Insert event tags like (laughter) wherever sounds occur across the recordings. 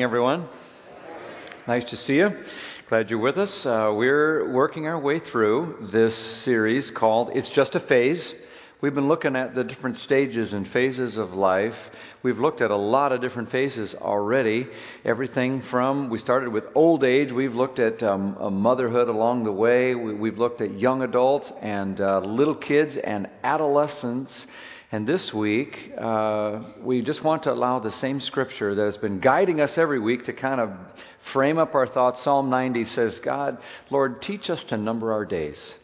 Morning, everyone. Nice to see you. Glad you're with us. Uh, we're working our way through this series called It's Just a Phase. We've been looking at the different stages and phases of life. We've looked at a lot of different phases already. Everything from, we started with old age, we've looked at um, motherhood along the way, we, have looked at young adults and uh, little kids and adolescents. And this week, uh, we just want to allow the same scripture that has been guiding us every week to kind of frame up our thoughts. Psalm 90 says, God, Lord, teach us to number our days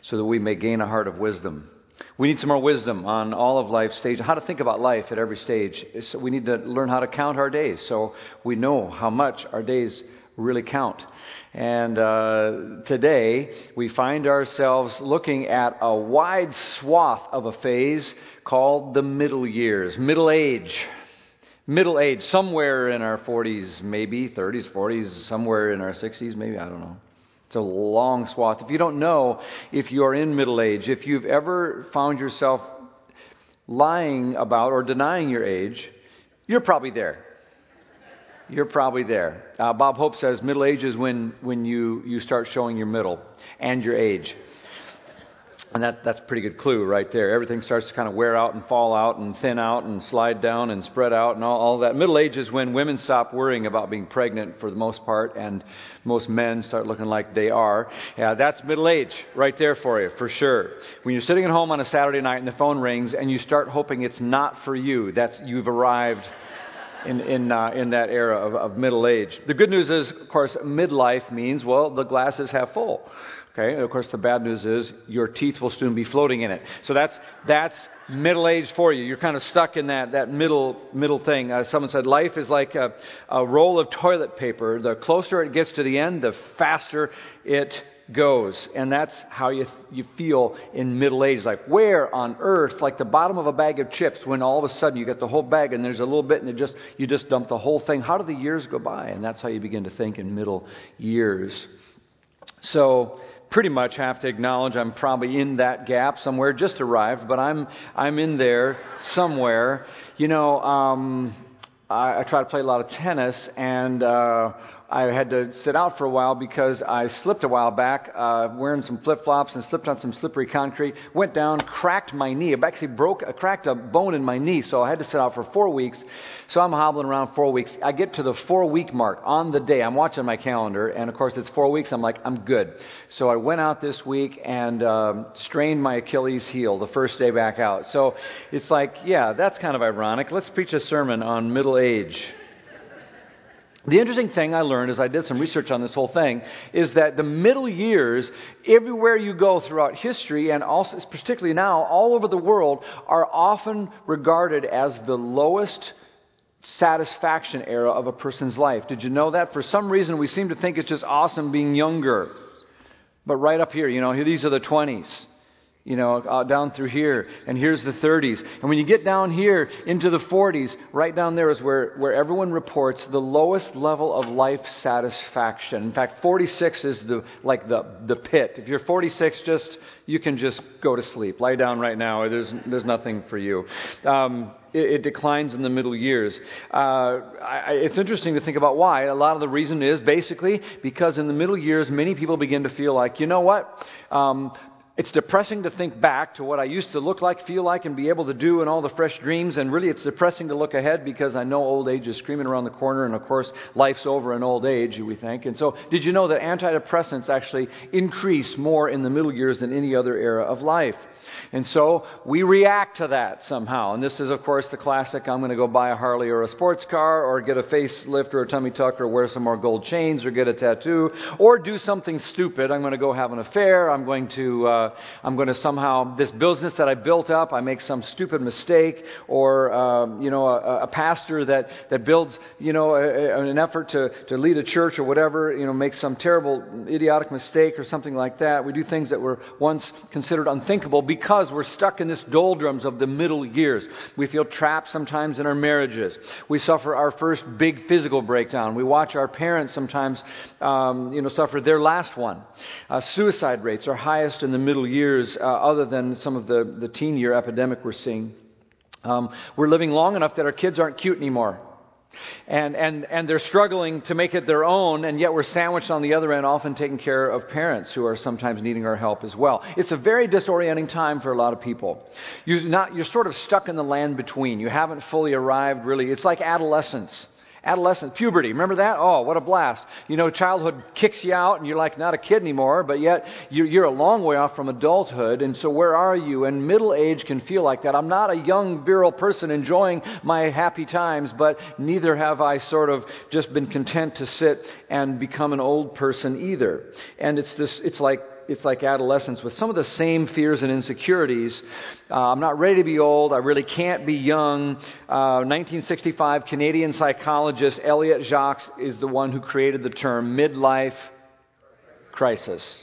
so that we may gain a heart of wisdom. We need some more wisdom on all of life's stages, how to think about life at every stage. So we need to learn how to count our days so we know how much our days really count. And uh, today we find ourselves looking at a wide swath of a phase called the middle years, middle age. Middle age, somewhere in our 40s, maybe 30s, 40s, somewhere in our 60s, maybe, I don't know. It's a long swath. If you don't know if you are in middle age, if you've ever found yourself lying about or denying your age, you're probably there. You're probably there. Uh, Bob Hope says middle age is when, when you, you start showing your middle and your age. And that, that's a pretty good clue right there. Everything starts to kind of wear out and fall out and thin out and slide down and spread out and all, all that. Middle age is when women stop worrying about being pregnant for the most part and most men start looking like they are. Yeah, that's middle age right there for you, for sure. When you're sitting at home on a Saturday night and the phone rings and you start hoping it's not for you, that's, you've arrived in, in, uh, in that era of, of middle age. The good news is, of course, midlife means, well, the glass is half full. Okay, of course, the bad news is your teeth will soon be floating in it. So that's, that's middle age for you. You're kind of stuck in that, that middle, middle thing. Uh, someone said life is like a, a roll of toilet paper. The closer it gets to the end, the faster it goes. And that's how you, you feel in middle age. Like, where on earth, like the bottom of a bag of chips, when all of a sudden you get the whole bag and there's a little bit and it just, you just dump the whole thing. How do the years go by? And that's how you begin to think in middle years. So, pretty much have to acknowledge I'm probably in that gap somewhere, just arrived, but I'm, I'm in there somewhere. You know, um, I, I try to play a lot of tennis and, uh, I had to sit out for a while because I slipped a while back, uh, wearing some flip flops and slipped on some slippery concrete. Went down, cracked my knee. I actually broke, I cracked a bone in my knee, so I had to sit out for four weeks. So I'm hobbling around four weeks. I get to the four week mark on the day. I'm watching my calendar, and of course it's four weeks. I'm like, I'm good. So I went out this week and um, strained my Achilles heel the first day back out. So it's like, yeah, that's kind of ironic. Let's preach a sermon on middle age. The interesting thing I learned as I did some research on this whole thing is that the middle years, everywhere you go throughout history and also particularly now all over the world, are often regarded as the lowest satisfaction era of a person's life. Did you know that? For some reason, we seem to think it's just awesome being younger. But right up here, you know, these are the 20s you know, uh, down through here, and here's the 30s. And when you get down here into the 40s, right down there is where, where everyone reports the lowest level of life satisfaction. In fact, 46 is the, like the, the pit. If you're 46, just, you can just go to sleep. Lie down right now. There's, there's nothing for you. Um, it, it, declines in the middle years. Uh, I, it's interesting to think about why. A lot of the reason is basically because in the middle years, many people begin to feel like, you know what? Um, it's depressing to think back to what I used to look like, feel like, and be able to do and all the fresh dreams. And really, it's depressing to look ahead because I know old age is screaming around the corner. And of course, life's over in old age, we think. And so, did you know that antidepressants actually increase more in the middle years than any other era of life? And so we react to that somehow. And this is, of course, the classic I'm going to go buy a Harley or a sports car or get a facelift or a tummy tuck or wear some more gold chains or get a tattoo or do something stupid. I'm going to go have an affair. I'm going to, uh, I'm going to somehow, this business that I built up, I make some stupid mistake or, um, you know, a, a, pastor that, that builds, you know, a, a, an effort to, to lead a church or whatever, you know, makes some terrible, idiotic mistake or something like that. We do things that were once considered unthinkable because we're stuck in this doldrums of the middle years. We feel trapped sometimes in our marriages. We suffer our first big physical breakdown. We watch our parents sometimes, um, you know, suffer their last one. Uh, suicide rates are highest in the middle years, uh, other than some of the, the teen year epidemic we're seeing. Um, we're living long enough that our kids aren't cute anymore. And, and, and they're struggling to make it their own, and yet we're sandwiched on the other end, often taking care of parents who are sometimes needing our help as well. It's a very disorienting time for a lot of people. You're, not, you're sort of stuck in the land between. You haven't fully arrived, really. It's like adolescence. Adolescence, puberty, remember that? Oh, what a blast. You know, childhood kicks you out and you're like not a kid anymore, but yet you're a long way off from adulthood. And so where are you? And middle age can feel like that. I'm not a young, virile person enjoying my happy times, but neither have I sort of just been content to sit and become an old person either. And it's this, it's like it's like adolescence with some of the same fears and insecurities. Uh, I'm not ready to be old. I really can't be young. Uh, 1965 Canadian psychologist Elliott Jaques is the one who created the term midlife crisis.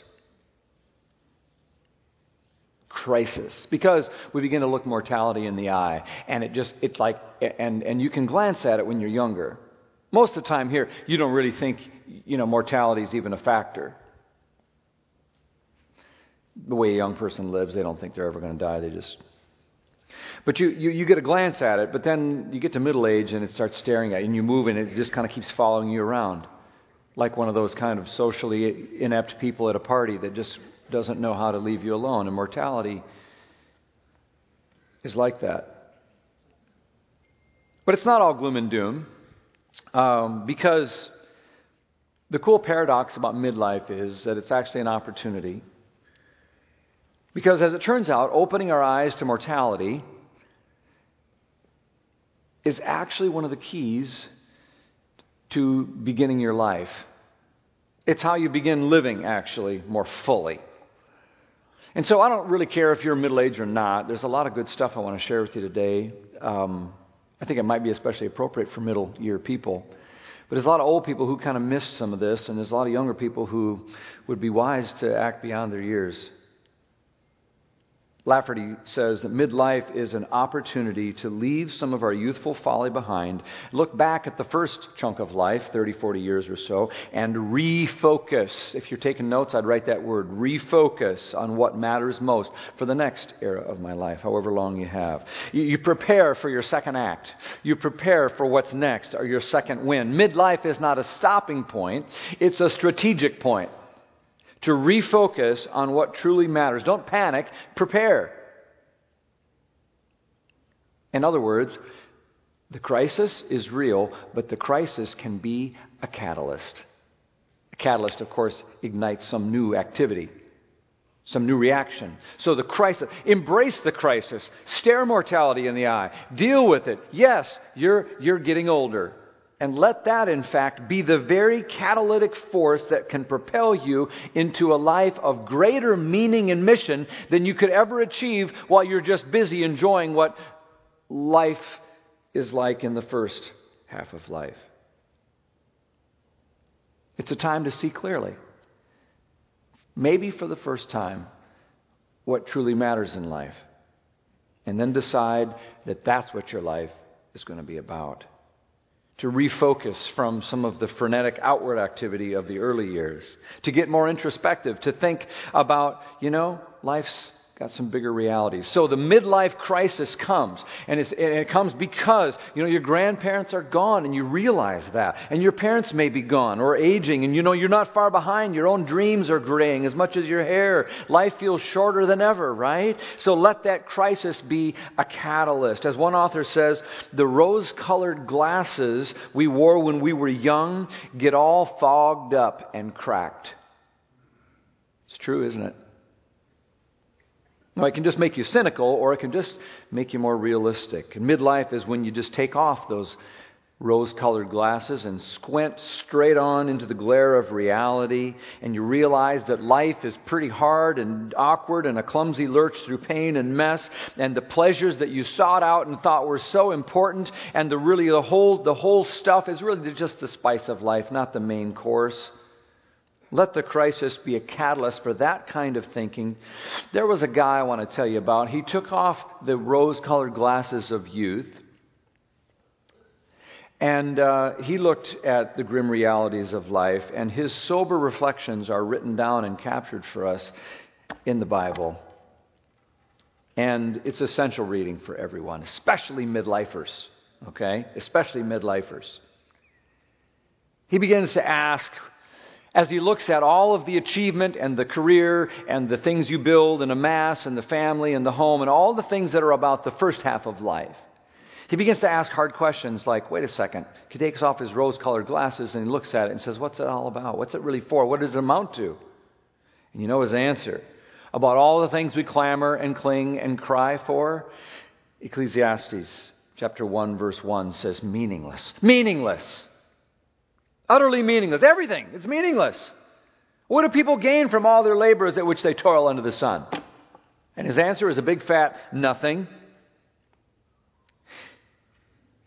Crisis. Because we begin to look mortality in the eye. And it just, it's like, and, and you can glance at it when you're younger. Most of the time here, you don't really think, you know, mortality is even a factor the way a young person lives, they don't think they're ever going to die. They just. But you, you, you get a glance at it, but then you get to middle age and it starts staring at you, and you move and it just kind of keeps following you around. Like one of those kind of socially inept people at a party that just doesn't know how to leave you alone. And mortality is like that. But it's not all gloom and doom, um, because the cool paradox about midlife is that it's actually an opportunity because as it turns out, opening our eyes to mortality is actually one of the keys to beginning your life. It's how you begin living, actually, more fully. And so I don't really care if you're middle aged or not. There's a lot of good stuff I want to share with you today. Um, I think it might be especially appropriate for middle year people. But there's a lot of old people who kind of missed some of this, and there's a lot of younger people who would be wise to act beyond their years. Lafferty says that midlife is an opportunity to leave some of our youthful folly behind, look back at the first chunk of life, 30, 40 years or so, and refocus. If you're taking notes, I'd write that word refocus on what matters most for the next era of my life, however long you have. You, you prepare for your second act, you prepare for what's next or your second win. Midlife is not a stopping point, it's a strategic point to refocus on what truly matters. Don't panic, prepare. In other words, the crisis is real, but the crisis can be a catalyst. A catalyst, of course, ignites some new activity, some new reaction. So the crisis, embrace the crisis, stare mortality in the eye, deal with it. Yes, you're, you're getting older. And let that, in fact, be the very catalytic force that can propel you into a life of greater meaning and mission than you could ever achieve while you're just busy enjoying what life is like in the first half of life. It's a time to see clearly, maybe for the first time, what truly matters in life. And then decide that that's what your life is going to be about to refocus from some of the frenetic outward activity of the early years, to get more introspective, to think about, you know, life's got some bigger realities. So the midlife crisis comes, and, and, it comes because you know your grandparents are gone, and you realize that, and your parents may be gone or aging, and you know you're not far behind. Your own dreams are graying as much as your hair. Life feels shorter than ever, right? So let that crisis be a catalyst. As one author says, the rose-colored glasses we wore when we were young get all fogged up and cracked. It's true, isn't it? Now, it can just make you cynical, or it can just make you more realistic. And midlife is when you just take off those rose colored glasses and squint straight on into the glare of reality, and you realize that life is pretty hard and awkward and a clumsy lurch through pain and mess, and the pleasures that you sought out and thought were so important, and the really the whole the whole stuff is really just the spice of life, not the main course. Let the crisis be a catalyst for that kind of thinking. There was a guy I want to tell you about. He took off the rose colored glasses of youth and uh, he looked at the grim realities of life, and his sober reflections are written down and captured for us in the Bible. And it's essential reading for everyone, especially midlifers. okay? Especially midlifers. He begins to ask, as he looks at all of the achievement and the career and the things you build and amass and the family and the home and all the things that are about the first half of life. He begins to ask hard questions like, wait a second. He takes off his rose colored glasses and he looks at it and says, what's it all about? What's it really for? What does it amount to? And you know his answer. About all the things we clamor and cling and cry for, Ecclesiastes chapter 1 verse 1 says meaningless. Meaningless. Utterly meaningless. Everything. It's meaningless. What do people gain from all their labors at which they toil under the sun? And his answer is a big fat nothing.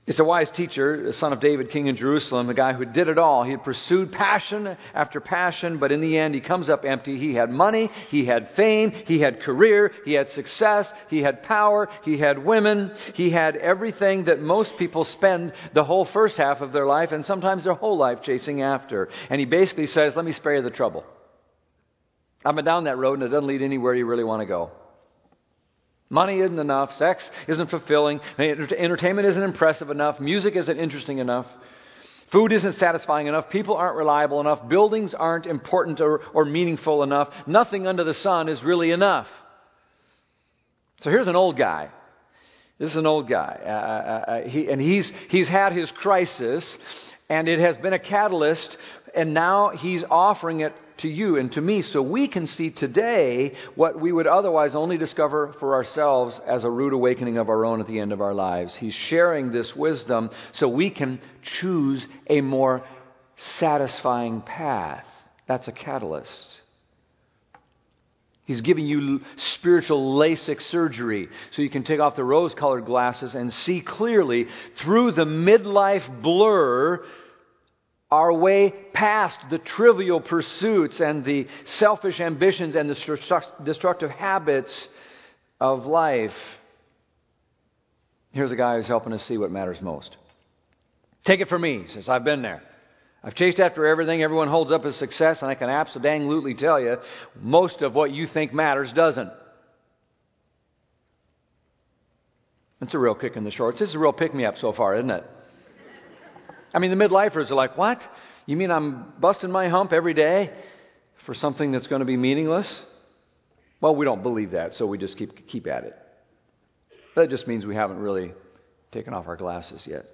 It's a wise teacher, son of David, king in Jerusalem, the guy who did it all. He pursued passion after passion, but in the end, he comes up empty. He had money, he had fame, he had career, he had success, he had power, he had women, he had everything that most people spend the whole first half of their life and sometimes their whole life chasing after. And he basically says, Let me spare you the trouble. I've been down that road and it doesn't lead anywhere you really want to go. Money isn't enough. Sex isn't fulfilling. Entertainment isn't impressive enough. Music isn't interesting enough. Food isn't satisfying enough. People aren't reliable enough. Buildings aren't important or, or meaningful enough. Nothing under the sun is really enough. So here's an old guy. This is an old guy. Uh, uh, uh, he, and he's, he's had his crisis, and it has been a catalyst, and now he's offering it to you and to me so we can see today what we would otherwise only discover for ourselves as a rude awakening of our own at the end of our lives. He's sharing this wisdom so we can choose a more satisfying path. That's a catalyst. He's giving you spiritual LASIK surgery so you can take off the rose colored glasses and see clearly through the midlife blur our way past the trivial pursuits and the selfish ambitions and the destructive habits of life. Here's a guy who's helping us see what matters most. Take it from me, he says, I've been there. I've chased after everything everyone holds up as success, and I can absolutely tell you, most of what you think matters doesn't. That's a real kick in the shorts. This is a real pick me up so far, isn't it? I mean, the midlifers are like, what? You mean I'm busting my hump every day for something that's going to be meaningless? Well, we don't believe that, so we just keep, keep at it. That just means we haven't really taken off our glasses yet.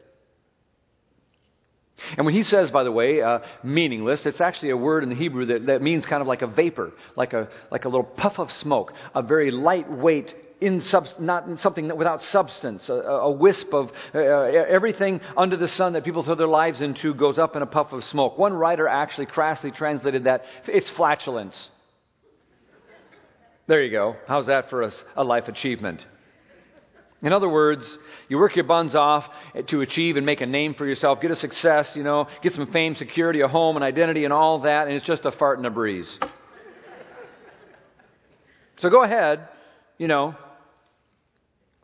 And when he says, by the way, uh, meaningless, it's actually a word in the Hebrew that, that means kind of like a vapor, like a, like a little puff of smoke, a very lightweight in subs- not in something without substance, a, a wisp of uh, uh, everything under the sun that people throw their lives into goes up in a puff of smoke. One writer actually crassly translated that it's flatulence. There you go. How's that for a, a life achievement? In other words, you work your buns off to achieve and make a name for yourself, get a success, you know, get some fame, security, a home, an identity, and all that, and it's just a fart in a breeze. so go ahead, you know,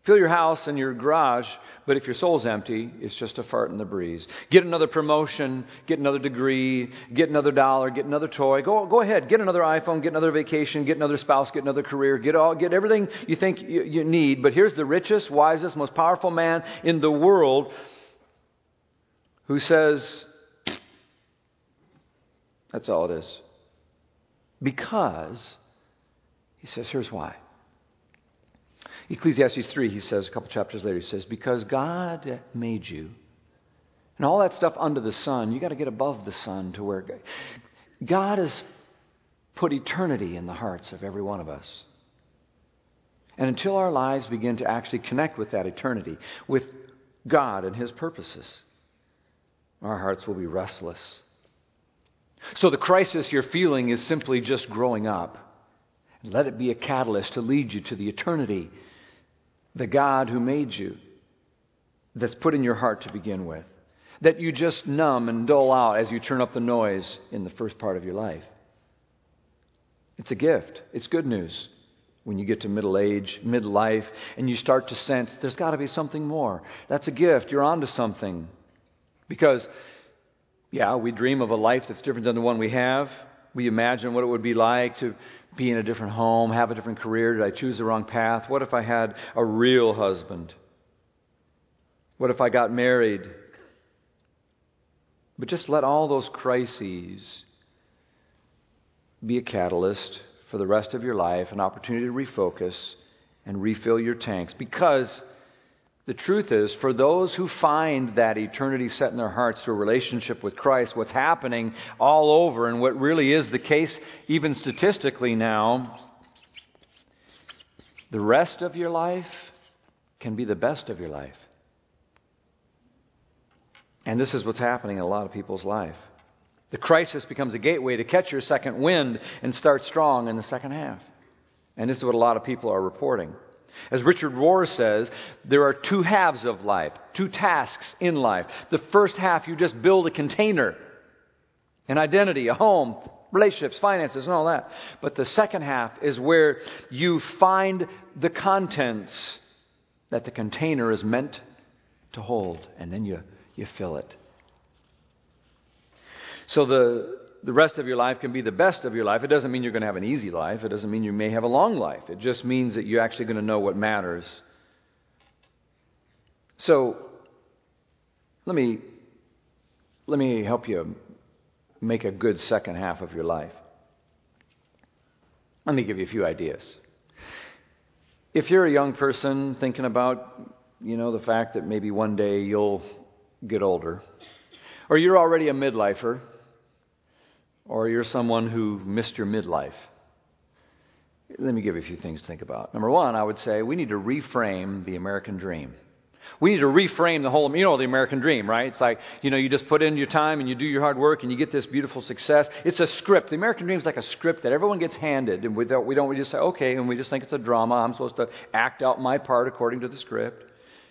Fill your house and your garage, but if your soul's empty, it's just a fart in the breeze. Get another promotion, get another degree, get another dollar, get another toy. Go, go ahead, get another iPhone, get another vacation, get another spouse, get another career, get all, get everything you think you, you need. But here's the richest, wisest, most powerful man in the world who says, that's all it is. Because, he says, here's why. Ecclesiastes 3, he says, a couple chapters later, he says, Because God made you, and all that stuff under the sun, you got to get above the sun to where God has put eternity in the hearts of every one of us. And until our lives begin to actually connect with that eternity, with God and His purposes, our hearts will be restless. So the crisis you're feeling is simply just growing up. Let it be a catalyst to lead you to the eternity the God who made you that's put in your heart to begin with, that you just numb and dull out as you turn up the noise in the first part of your life. It's a gift. It's good news when you get to middle age, midlife, and you start to sense there's got to be something more. That's a gift. You're onto something. Because, yeah, we dream of a life that's different than the one we have. We imagine what it would be like to be in a different home, have a different career? Did I choose the wrong path? What if I had a real husband? What if I got married? But just let all those crises be a catalyst for the rest of your life, an opportunity to refocus and refill your tanks. Because the truth is, for those who find that eternity set in their hearts through a relationship with Christ, what's happening all over, and what really is the case, even statistically now, the rest of your life can be the best of your life. And this is what's happening in a lot of people's life. The crisis becomes a gateway to catch your second wind and start strong in the second half. And this is what a lot of people are reporting. As Richard Rohr says, there are two halves of life, two tasks in life. The first half, you just build a container, an identity, a home, relationships, finances, and all that. But the second half is where you find the contents that the container is meant to hold, and then you, you fill it. So the the rest of your life can be the best of your life. It doesn't mean you're going to have an easy life. It doesn't mean you may have a long life. It just means that you're actually going to know what matters. So, let me, let me help you make a good second half of your life. Let me give you a few ideas. If you're a young person thinking about, you know, the fact that maybe one day you'll get older, or you're already a midlifer, or you're someone who missed your midlife, let me give you a few things to think about. Number one, I would say we need to reframe the American dream. We need to reframe the whole, you know, the American dream, right? It's like, you know, you just put in your time and you do your hard work and you get this beautiful success. It's a script. The American dream is like a script that everyone gets handed and we don't, we don't, we just say, okay, and we just think it's a drama. I'm supposed to act out my part according to the script.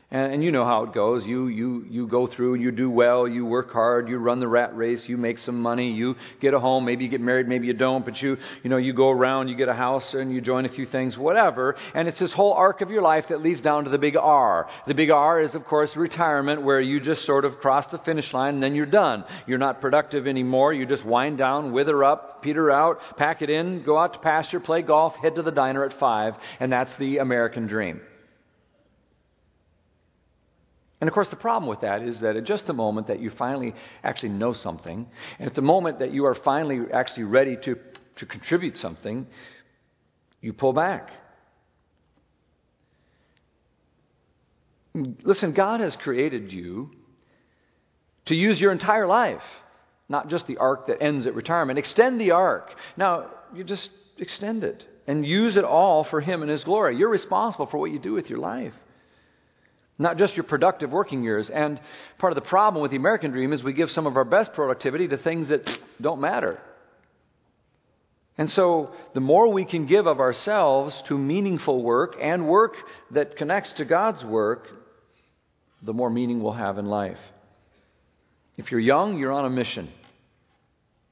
And, and, you know how it goes. You, you, you go through, you do well, you work hard, you run the rat race, you make some money, you get a home, maybe you get married, maybe you don't, but you, you know, you go around, you get a house and you join a few things, whatever. And it's this whole arc of your life that leads down to the big R. The big R is, of course, retirement, where you just sort of cross the finish line and then you're done. You're not productive anymore. You just wind down, wither up, peter out, pack it in, go out to pasture, play golf, head to the diner at five, and that's the American dream. And of course, the problem with that is that at just the moment that you finally actually know something, and at the moment that you are finally actually ready to, to contribute something, you pull back. Listen, God has created you to use your entire life, not just the arc that ends at retirement. Extend the arc. Now, you just extend it and use it all for Him and His glory. You're responsible for what you do with your life. Not just your productive working years. And part of the problem with the American dream is we give some of our best productivity to things that don't matter. And so, the more we can give of ourselves to meaningful work and work that connects to God's work, the more meaning we'll have in life. If you're young, you're on a mission.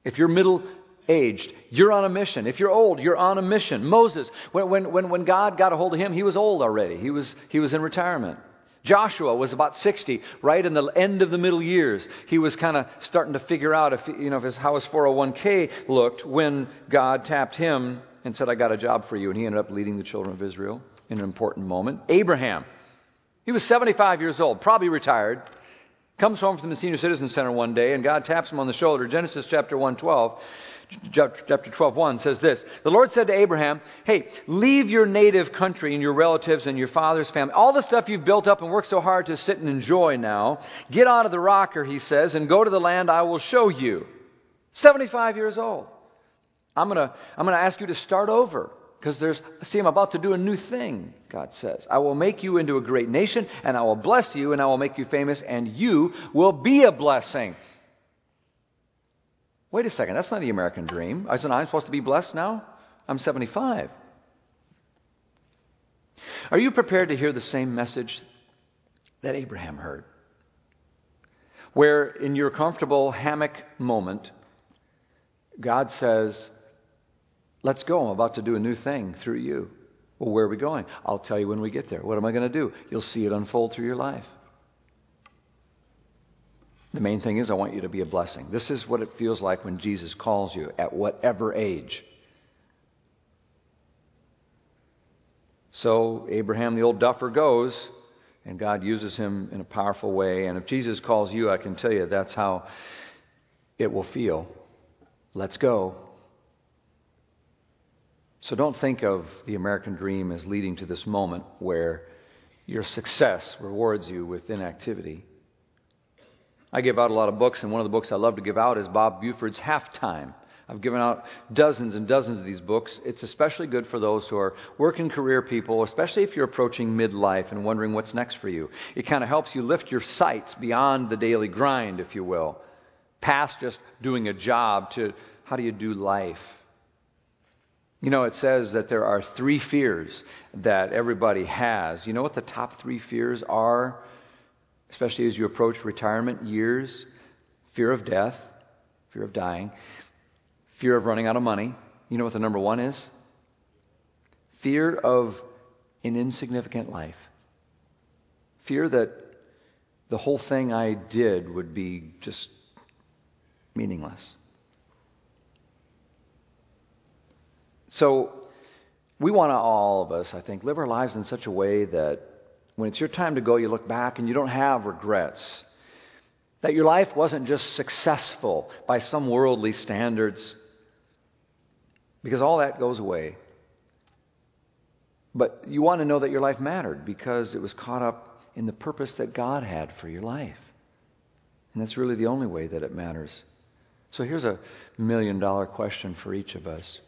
If you're middle aged, you're on a mission. If you're old, you're on a mission. Moses, when, when, when God got a hold of him, he was old already. He was, he was in retirement. Joshua was about 60, right in the end of the middle years. He was kind of starting to figure out if, you know, if his, how his 401k looked when God tapped him and said, I got a job for you. And he ended up leading the children of Israel in an important moment. Abraham, he was 75 years old, probably retired. Comes home from the senior citizen center one day and God taps him on the shoulder. Genesis chapter 112 chapter 12, 1 says this The Lord said to Abraham, Hey, leave your native country and your relatives and your father's family, all the stuff you've built up and worked so hard to sit and enjoy now. Get out of the rocker, he says, and go to the land I will show you. 75 years old. I'm going to I'm going to ask you to start over because there's see I'm about to do a new thing God says I will make you into a great nation and I will bless you and I will make you famous and you will be a blessing Wait a second, that's not the American dream. Isn't I supposed to be blessed now? I'm 75. Are you prepared to hear the same message that Abraham heard? Where in your comfortable hammock moment, God says, Let's go. I'm about to do a new thing through you. Well, where are we going? I'll tell you when we get there. What am I going to do? You'll see it unfold through your life. The main thing is, I want you to be a blessing. This is what it feels like when Jesus calls you at whatever age. So Abraham, the old duffer, goes, And God uses him in a powerful way. And if Jesus calls you, I can tell you that's how it will feel. Let's go. So don't think of the American dream as leading to this moment where your success rewards you with inactivity. I give out a lot of books, and one of the books I love to give out is Bob Buford's Halftime. I've given out dozens and dozens of these books. It's especially good for those who are working career people, especially if you're approaching midlife and wondering what's next for you. It kind of helps you lift your sights beyond the daily grind, if you will, past just doing a job to how do you do life. You know, it says that there are three fears that everybody has. You know what the top three fears are, especially as you approach retirement years? Fear of death, fear of dying, fear of running out of money. You know what the number one is? Fear of an insignificant life. Fear that the whole thing I did would be just meaningless. So, we want to, all of us, I think, live our lives in such a way that when it's your time to go, you look back and you don't have regrets. That your life wasn't just successful by some worldly standards, because all that goes away. But you want to know that your life mattered because it was caught up in the purpose that God had for your life. And that's really the only way that it matters. So here's a million dollar question for each of us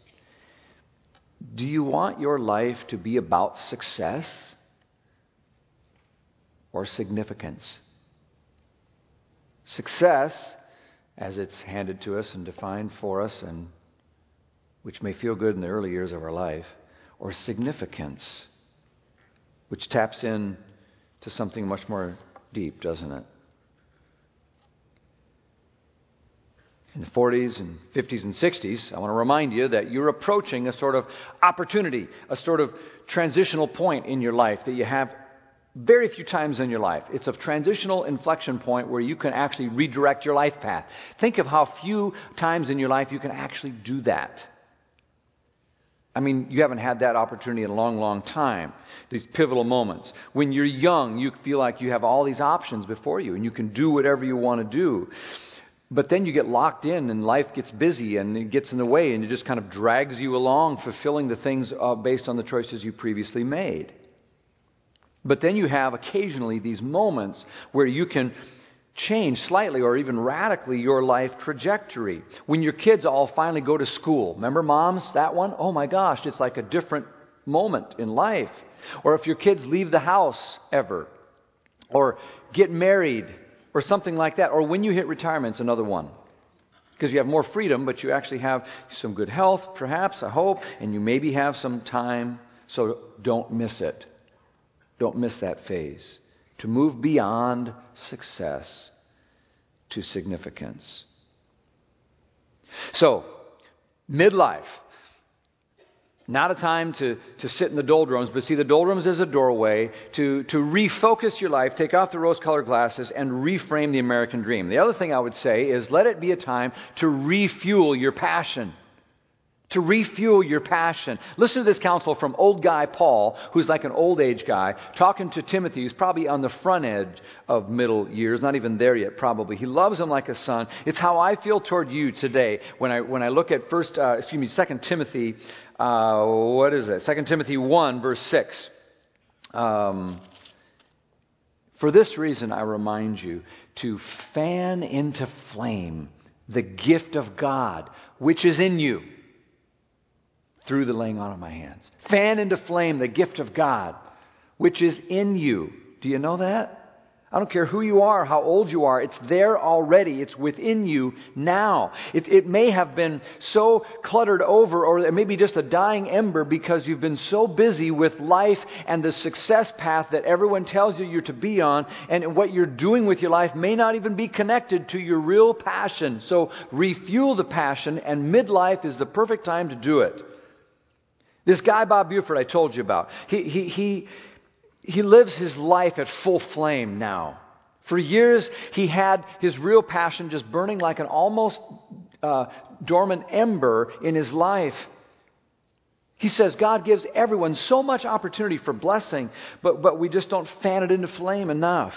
Do you want your life to be about success or significance? Success, as it's handed to us and defined for us, and which may feel good in the early years of our life, or significance, which taps in to something much more deep, doesn't it? in the 40s and 50s and 60s, I want to remind you that you're approaching a sort of opportunity, a sort of transitional point in your life that you have very few times in your life. It's a transitional inflection point where you can actually redirect your life path. Think of how few times in your life you can actually do that. I mean, you haven't had that opportunity in a long, long time. These pivotal moments. When you're young, you feel like you have all these options before you and you can do whatever you want to do. But then you get locked in and life gets busy and it gets in the way and it just kind of drags you along fulfilling the things uh, based on the choices you previously made. But then you have occasionally these moments where you can change slightly or even radically your life trajectory. When your kids all finally go to school. Remember moms, that one? Oh my gosh, it's like a different moment in life. Or if your kids leave the house ever. Or get married or something like that. Or when you hit retirement, it's another one. Because you have more freedom, but you actually have some good health, perhaps, I hope, and you maybe have some time. So don't miss it. Don't miss that phase. To move beyond success to significance. So, midlife. Not a time to, to sit in the doldrums, but see the doldrums as a doorway to, to refocus your life, take off the rose colored glasses, and reframe the American dream. The other thing I would say is let it be a time to refuel your passion. To refuel your passion. Listen to this counsel from old guy Paul, who's like an old age guy, talking to Timothy, who's probably on the front edge of middle years, not even there yet, probably. He loves him like a son. It's how I feel toward you today when I, when I look at first, uh, excuse me, second Timothy uh, what is it? 2 Timothy 1, verse 6. Um, For this reason, I remind you to fan into flame the gift of God which is in you through the laying on of my hands. Fan into flame the gift of God which is in you. Do you know that? I don't care who you are, how old you are, it's there already. It's within you now. It, it, may have been so cluttered over, or it may be just a dying ember because you've been so busy with life and the success path that everyone tells you you're to be on, and what you're doing with your life may not even be connected to your real passion. So refuel the passion, and midlife is the perfect time to do it. This guy, Bob Buford, I told you about, he, he, he, he lives his life at full flame now. For years, he had his real passion just burning like an almost uh, dormant ember in his life. He says God gives everyone so much opportunity for blessing, but, but we just don't fan it into flame enough.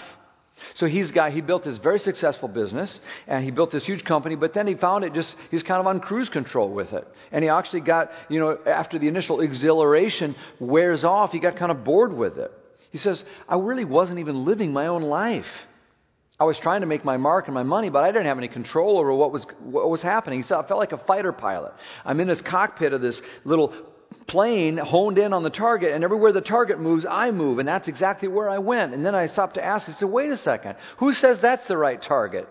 So he's a guy he built this very successful business and he built this huge company, but then he found it just he's kind of on cruise control with it. And he actually got, you know, after the initial exhilaration wears off, he got kind of bored with it. He says, I really wasn't even living my own life. I was trying to make my mark and my money, but I didn't have any control over what was, what was happening. He said, I felt like a fighter pilot. I'm in this cockpit of this little plane honed in on the target, and everywhere the target moves, I move, and that's exactly where I went. And then I stopped to ask, I said, wait a second, who says that's the right target?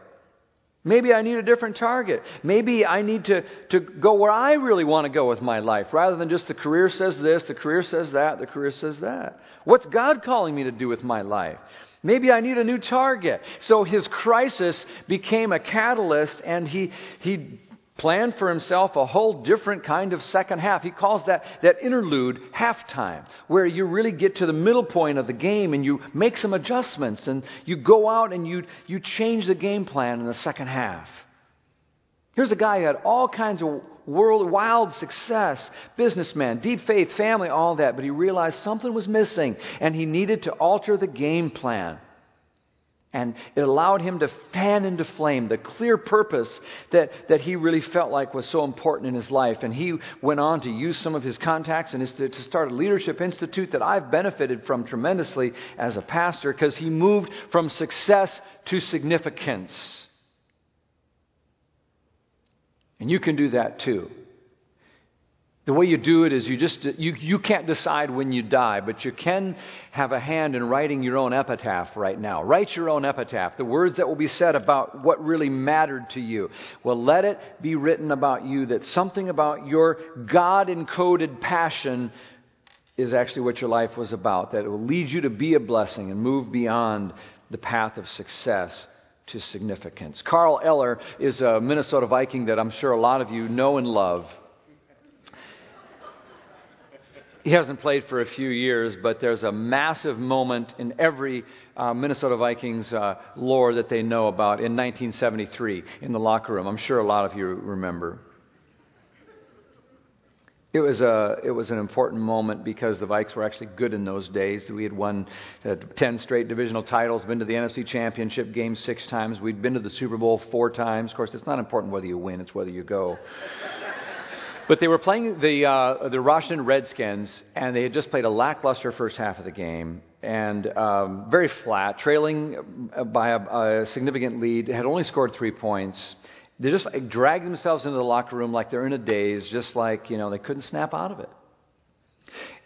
Maybe I need a different target. Maybe I need to, to go where I really want to go with my life rather than just the career says this, the career says that, the career says that. What's God calling me to do with my life? Maybe I need a new target. So his crisis became a catalyst and he, he planned for himself a whole different kind of second half. He calls that, that interlude halftime, where you really get to the middle point of the game and you make some adjustments and you go out and you, you change the game plan in the second half. Here's a guy who had all kinds of world, wild success, businessman, deep faith, family, all that, but he realized something was missing and he needed to alter the game plan. And it allowed him to fan into flame the clear purpose that, that he really felt like was so important in his life. And he went on to use some of his contacts and to start a leadership institute that I've benefited from tremendously as a pastor because he moved from success to significance. And you can do that too. The way you do it is you just, you, you can't decide when you die, but you can have a hand in writing your own epitaph right now. Write your own epitaph, the words that will be said about what really mattered to you. Well, let it be written about you that something about your God encoded passion is actually what your life was about, that it will lead you to be a blessing and move beyond the path of success to significance. Carl Eller is a Minnesota Viking that I'm sure a lot of you know and love. He hasn't played for a few years, but there's a massive moment in every uh, Minnesota Vikings uh, lore that they know about in 1973 in the locker room. I'm sure a lot of you remember. It was, a, it was an important moment because the Vikes were actually good in those days. We had won uh, 10 straight divisional titles, been to the NFC Championship game six times. We'd been to the Super Bowl four times. Of course, it's not important whether you win, it's whether you go. But they were playing the, uh, the Washington Redskins, and they had just played a lackluster first half of the game, and um, very flat, trailing by a, a, significant lead, had only scored three points. They just like, dragged themselves into the locker room like they're in a daze, just like, you know, they couldn't snap out of it.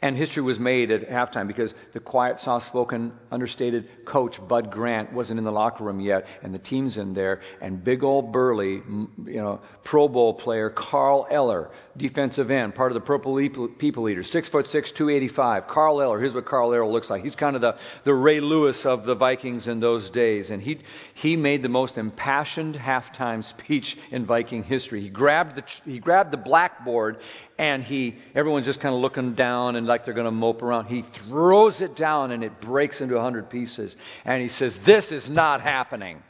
And history was made at halftime because the quiet, soft spoken, understated coach, Bud Grant, wasn't in the locker room yet, and the team's in there. And big old burly, you know, Pro Bowl player Carl Eller, defensive end, part of the Purple People Eaters, six foot six, 285. Carl Eller, here's what Carl Eller looks like. He's kind of the, the Ray Lewis of the Vikings in those days. And he, he made the most impassioned halftime speech in Viking history. He grabbed the, he grabbed the blackboard and he, everyone's just kind of looking down and like they're going to mope around. He throws it down and it breaks into a hundred pieces. And he says, This is not happening.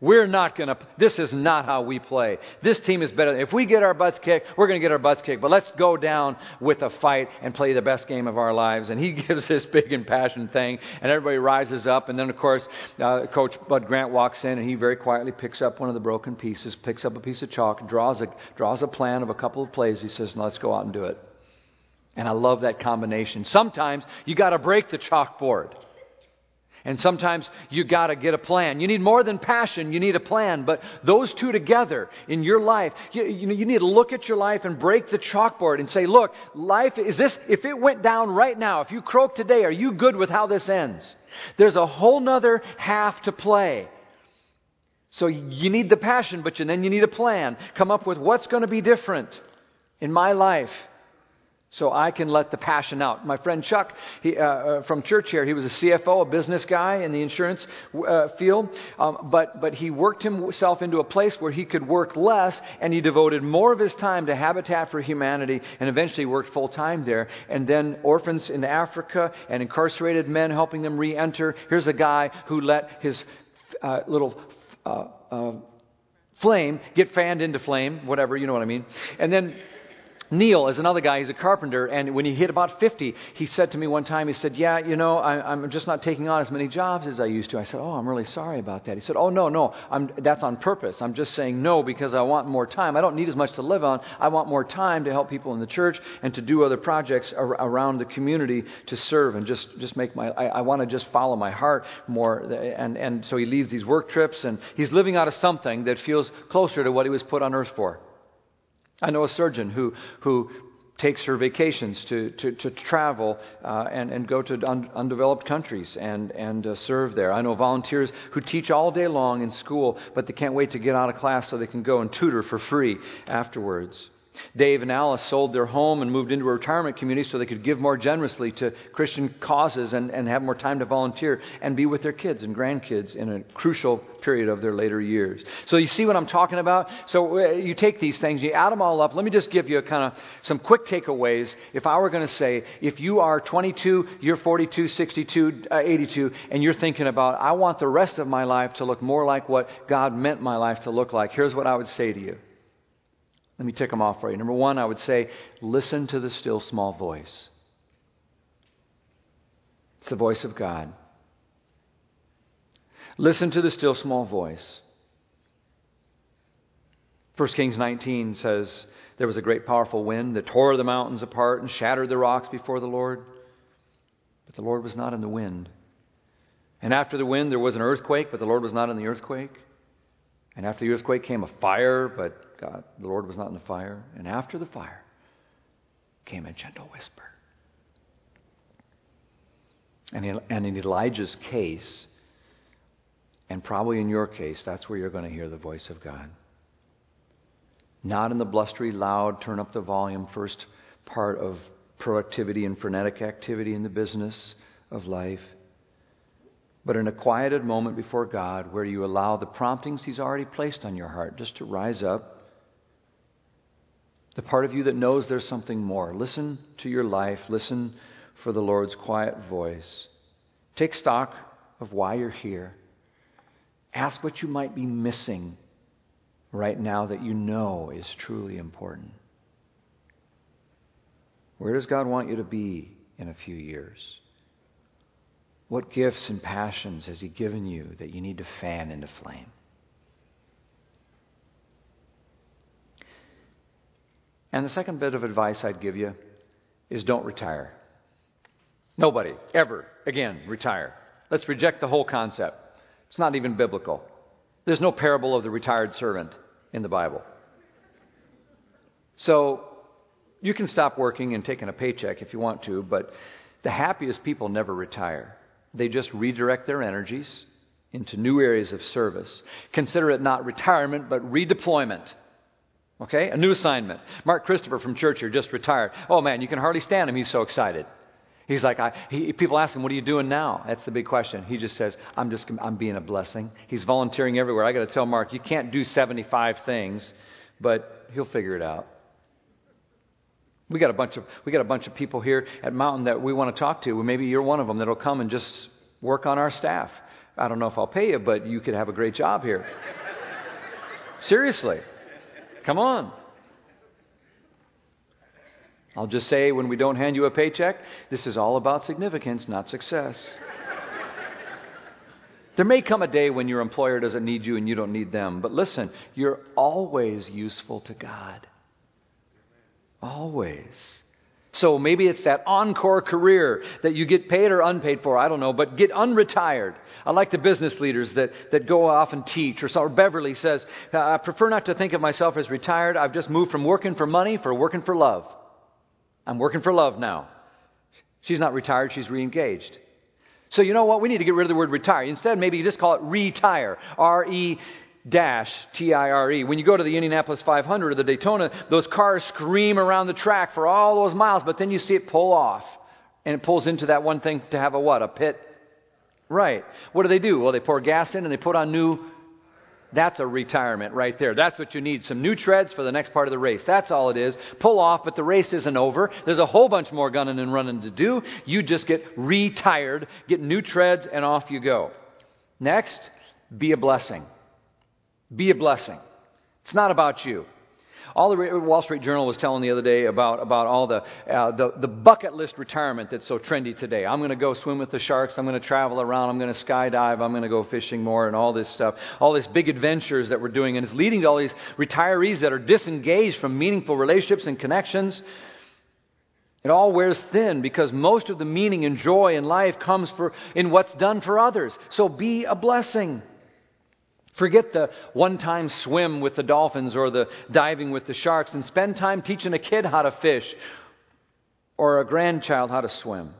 We're not going to, this is not how we play. This team is better. If we get our butts kicked, we're going to get our butts kicked. But let's go down with a fight and play the best game of our lives. And he (laughs) gives this big impassioned thing, and everybody rises up. And then, of course, uh, Coach Bud Grant walks in, and he very quietly picks up one of the broken pieces, picks up a piece of chalk, draws a, draws a plan of a couple of plays. He says, let's go out and do it. And I love that combination. Sometimes you got to break the chalkboard. And sometimes you got to get a plan. You need more than passion, you need a plan. But those two together in your life, you, you, you need to look at your life and break the chalkboard and say, look, life is this, if it went down right now, if you croak today, are you good with how this ends? There's a whole nother half to play. So you need the passion, but then you need a plan. Come up with what's going to be different in my life so I can let the passion out. My friend Chuck he, uh, uh, from church here, he was a CFO, a business guy in the insurance uh, field, um, but, but he worked himself into a place where he could work less and he devoted more of his time to Habitat for Humanity and eventually worked full time there. And then orphans in Africa and incarcerated men helping them re enter. Here's a guy who let his uh, little uh, uh, flame get fanned into flame, whatever, you know what I mean. And then Neil is another guy. He's a carpenter. And when he hit about 50, he said to me one time, he said, Yeah, you know, I, am just not taking on as many jobs as I used to. I said, Oh, I'm really sorry about that. He said, Oh, no, no. I'm, that's on purpose. I'm just saying no because I want more time. I don't need as much to live on. I want more time to help people in the church and to do other projects ar- around the community to serve and just, just make my, I, I want to just follow my heart more. And, and so he leaves these work trips and he's living out of something that feels closer to what he was put on earth for. I know a surgeon who, who takes her vacations to, to, to travel uh, and, and go to un, undeveloped countries and, and uh, serve there. I know volunteers who teach all day long in school, but they can't wait to get out of class so they can go and tutor for free afterwards. Dave and Alice sold their home and moved into a retirement community so they could give more generously to Christian causes and, and have more time to volunteer and be with their kids and grandkids in a crucial period of their later years. So you see what I'm talking about? So uh, you take these things, you add them all up. Let me just give you a kind of some quick takeaways. If I were going to say, if you are 22, you're 42, 62, uh, 82, and you're thinking about, I want the rest of my life to look more like what God meant my life to look like, here's what I would say to you. Let me tick them off for you. Number one, I would say, listen to the still small voice. It's the voice of God. Listen to the still small voice. 1 Kings 19 says, There was a great powerful wind that tore the mountains apart and shattered the rocks before the Lord. But the Lord was not in the wind. And after the wind, there was an earthquake, but the Lord was not in the earthquake. And after the earthquake came a fire, but God, the Lord was not in the fire. And after the fire came a gentle whisper. And in, Elijah's case, and probably in your case, that's where you're going to hear the voice of God. Not in the blustery, loud, turn up the volume first part of productivity and frenetic activity in the business of life, but in a quieted moment before God where you allow the promptings He's already placed on your heart just to rise up the part of you that knows there's something more. Listen to your life. Listen for the Lord's quiet voice. Take stock of why you're here. Ask what you might be missing right now that you know is truly important. Where does God want you to be in a few years? What gifts and passions has He given you that you need to fan into flame? And the second bit of advice I'd give you is don't retire. Nobody, ever, again, retire. Let's reject the whole concept. It's not even biblical. There's no parable of the retired servant in the Bible. So, you can stop working and taking a paycheck if you want to, but the happiest people never retire. They just redirect their energies into new areas of service. Consider it not retirement, but redeployment. Okay? A new assignment. Mark Christopher from church here just retired. Oh man, you can hardly stand him. He's so excited. He's like, I, he, people ask him, what are you doing now? That's the big question. He just says, I'm just, I'm being a blessing. He's volunteering everywhere. I got to tell Mark, you can't do 75 things, but he'll figure it out. We got a bunch of, we got a bunch of people here at Mountain that we want to talk to. Maybe you're one of them that'll come and just work on our staff. I don't know if I'll pay you, but you could have a great job here. (laughs) Seriously. Come on. I'll just say when we don't hand you a paycheck, this is all about significance, not success. there may come a day when your employer doesn't need you and you don't need them, but listen, you're always useful to God. Always. So maybe it's that encore career that you get paid or unpaid for, I don't know, but get unretired. I like the business leaders that, that go off and teach. Or, so, or Beverly says, uh, I prefer not to think of myself as retired. I've just moved from working for money for working for love. I'm working for love now. She's not retired, she's reengaged. So you know what? We need to get rid of the word retire. Instead, maybe you just call it retire. R E dash T I R E. When you go to the Indianapolis 500 or the Daytona, those cars scream around the track for all those miles, but then you see it pull off. And it pulls into that one thing to have a what? A pit? Right. What do they do? Well, they pour gas in and they put on new. That's a retirement right there. That's what you need. Some new treads for the next part of the race. That's all it is. Pull off, but the race isn't over. There's a whole bunch more gunning and running to do. You just get retired, get new treads, and off you go. Next, be a blessing. Be a blessing. It's not about you. All the Wall Street Journal was telling the other day about, about all the, uh, the, the bucket list retirement that's so trendy today. I'm going to go swim with the sharks. I'm going to travel around. I'm going to skydive. I'm going to go fishing more and all this stuff. All these big adventures that we're doing. And it's leading to all these retirees that are disengaged from meaningful relationships and connections. It all wears thin because most of the meaning and joy in life comes for, in what's done for others. So be a blessing. Forget the one time swim with the dolphins or the diving with the sharks and spend time teaching a kid how to fish or a grandchild how to swim.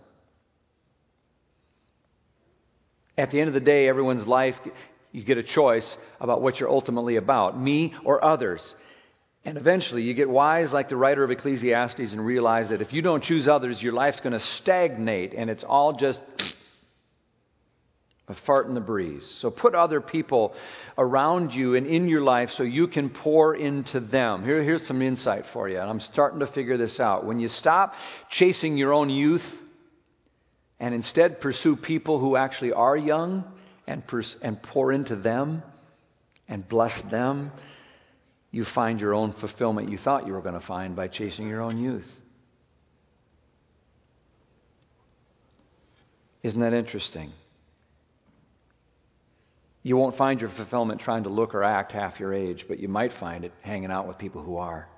At the end of the day, everyone's life, you get a choice about what you're ultimately about me or others. And eventually, you get wise like the writer of Ecclesiastes and realize that if you don't choose others, your life's going to stagnate and it's all just a fart in the breeze. So put other people around you and in your life so you can pour into them. Here, here's some insight for you, and I'm starting to figure this out. When you stop chasing your own youth and instead pursue people who actually are young and, pers- and pour into them and bless them, you find your own fulfillment you thought you were going to find by chasing your own youth. Isn't that interesting? You won't find your fulfillment trying to look or act half your age, but you might find it hanging out with people who are.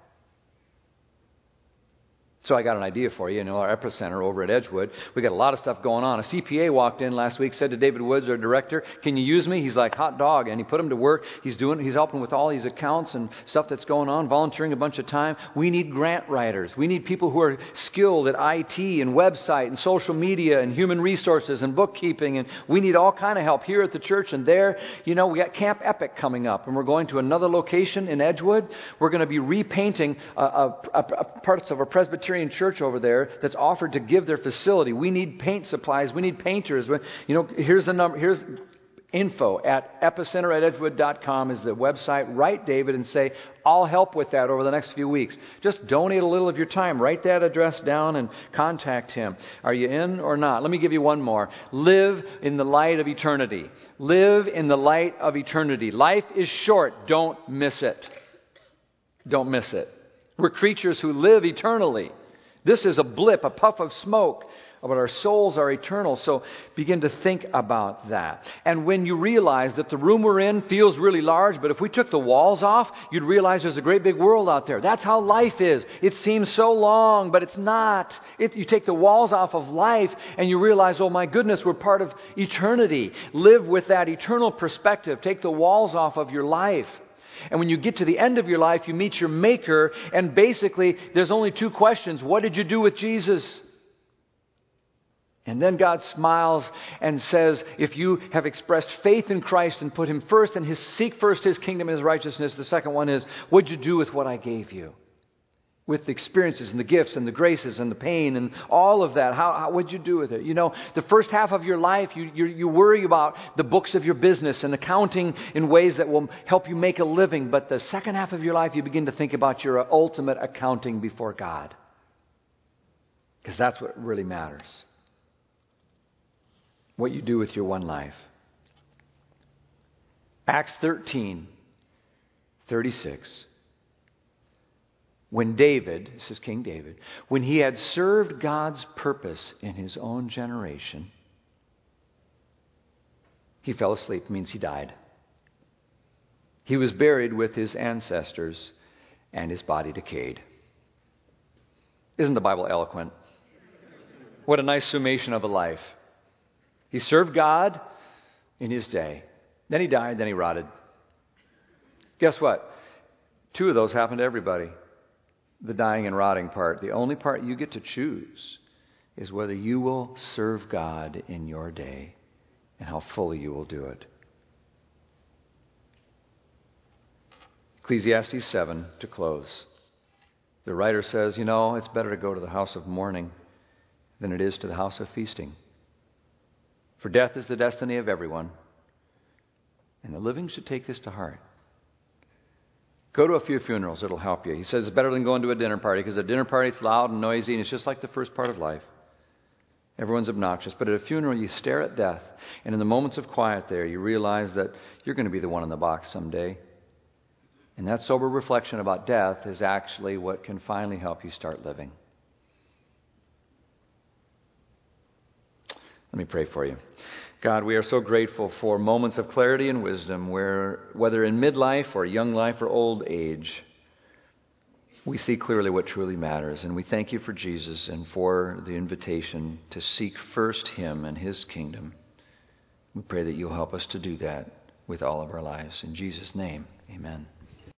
So I got an idea for you. You know, our epicenter over at Edgewood, we got a lot of stuff going on. A CPA walked in last week, said to David Woods, our director, "Can you use me?" He's like, "Hot dog," and he put him to work. He's doing, he's helping with all these accounts and stuff that's going on, volunteering a bunch of time. We need grant writers. We need people who are skilled at IT and website and social media and human resources and bookkeeping, and we need all kind of help here at the church and there. You know, we got Camp Epic coming up, and we're going to another location in Edgewood. We're going to be repainting a, a, a, parts of a Presbyterian Presbyterian church over there that's offered to give their facility. We need paint supplies. We need painters. You know, here's the number. Here's info at epicenter at edgewood.com is the website. Write David and say, I'll help with that over the next few weeks. Just donate a little of your time. Write that address down and contact him. Are you in or not? Let me give you one more. Live in the light of eternity. Live in the light of eternity. Life is short. Don't miss it. Don't miss it. We're creatures who live eternally. This is a blip, a puff of smoke, but our souls are eternal. So begin to think about that. And when you realize that the room we're in feels really large, but if we took the walls off, you'd realize there's a great big world out there. That's how life is. It seems so long, but it's not. It, you take the walls off of life and you realize, oh my goodness, we're part of eternity. Live with that eternal perspective. Take the walls off of your life. And when you get to the end of your life, you meet your Maker, and basically, there's only two questions What did you do with Jesus? And then God smiles and says, If you have expressed faith in Christ and put Him first and his, seek first His kingdom and His righteousness, the second one is, What'd you do with what I gave you? With the experiences and the gifts and the graces and the pain and all of that. How, how would you do with it? You know, the first half of your life, you, you, you worry about the books of your business and accounting in ways that will help you make a living. But the second half of your life, you begin to think about your ultimate accounting before God. Because that's what really matters. What you do with your one life. Acts 13, 36 when David, this is King David, when he had served God's purpose in his own generation, he fell asleep, means he died. He was buried with his ancestors, and his body decayed. Isn't the Bible eloquent? What a nice summation of a life. He served God in his day. Then he died, then he rotted. Guess what? Two of those happened to everybody the dying and rotting part. The only part you get to choose is whether you will serve God in your day and how fully you will do it. Ecclesiastes 7 to close. The writer says, You know, it's better to go to the house of mourning than it is to the house of feasting. For death is the destiny of everyone, and the living should take this to heart. Go to a few funerals, it'll help you. He says it's better than going to a dinner party because a dinner party it's loud and noisy and it's just like the first part of life. Everyone's obnoxious. But at a funeral, you stare at death, and in the moments of quiet there, you realize that you're going to be the one in the box someday. And that sober reflection about death is actually what can finally help you start living. Let me pray for you. God, we are so grateful for moments of clarity and wisdom where, whether in midlife or young life or old age, we see clearly what truly matters. And we thank you for Jesus and for the invitation to seek first Him and His kingdom. We pray that you'll help us to do that with all of our lives. In Jesus' name, amen.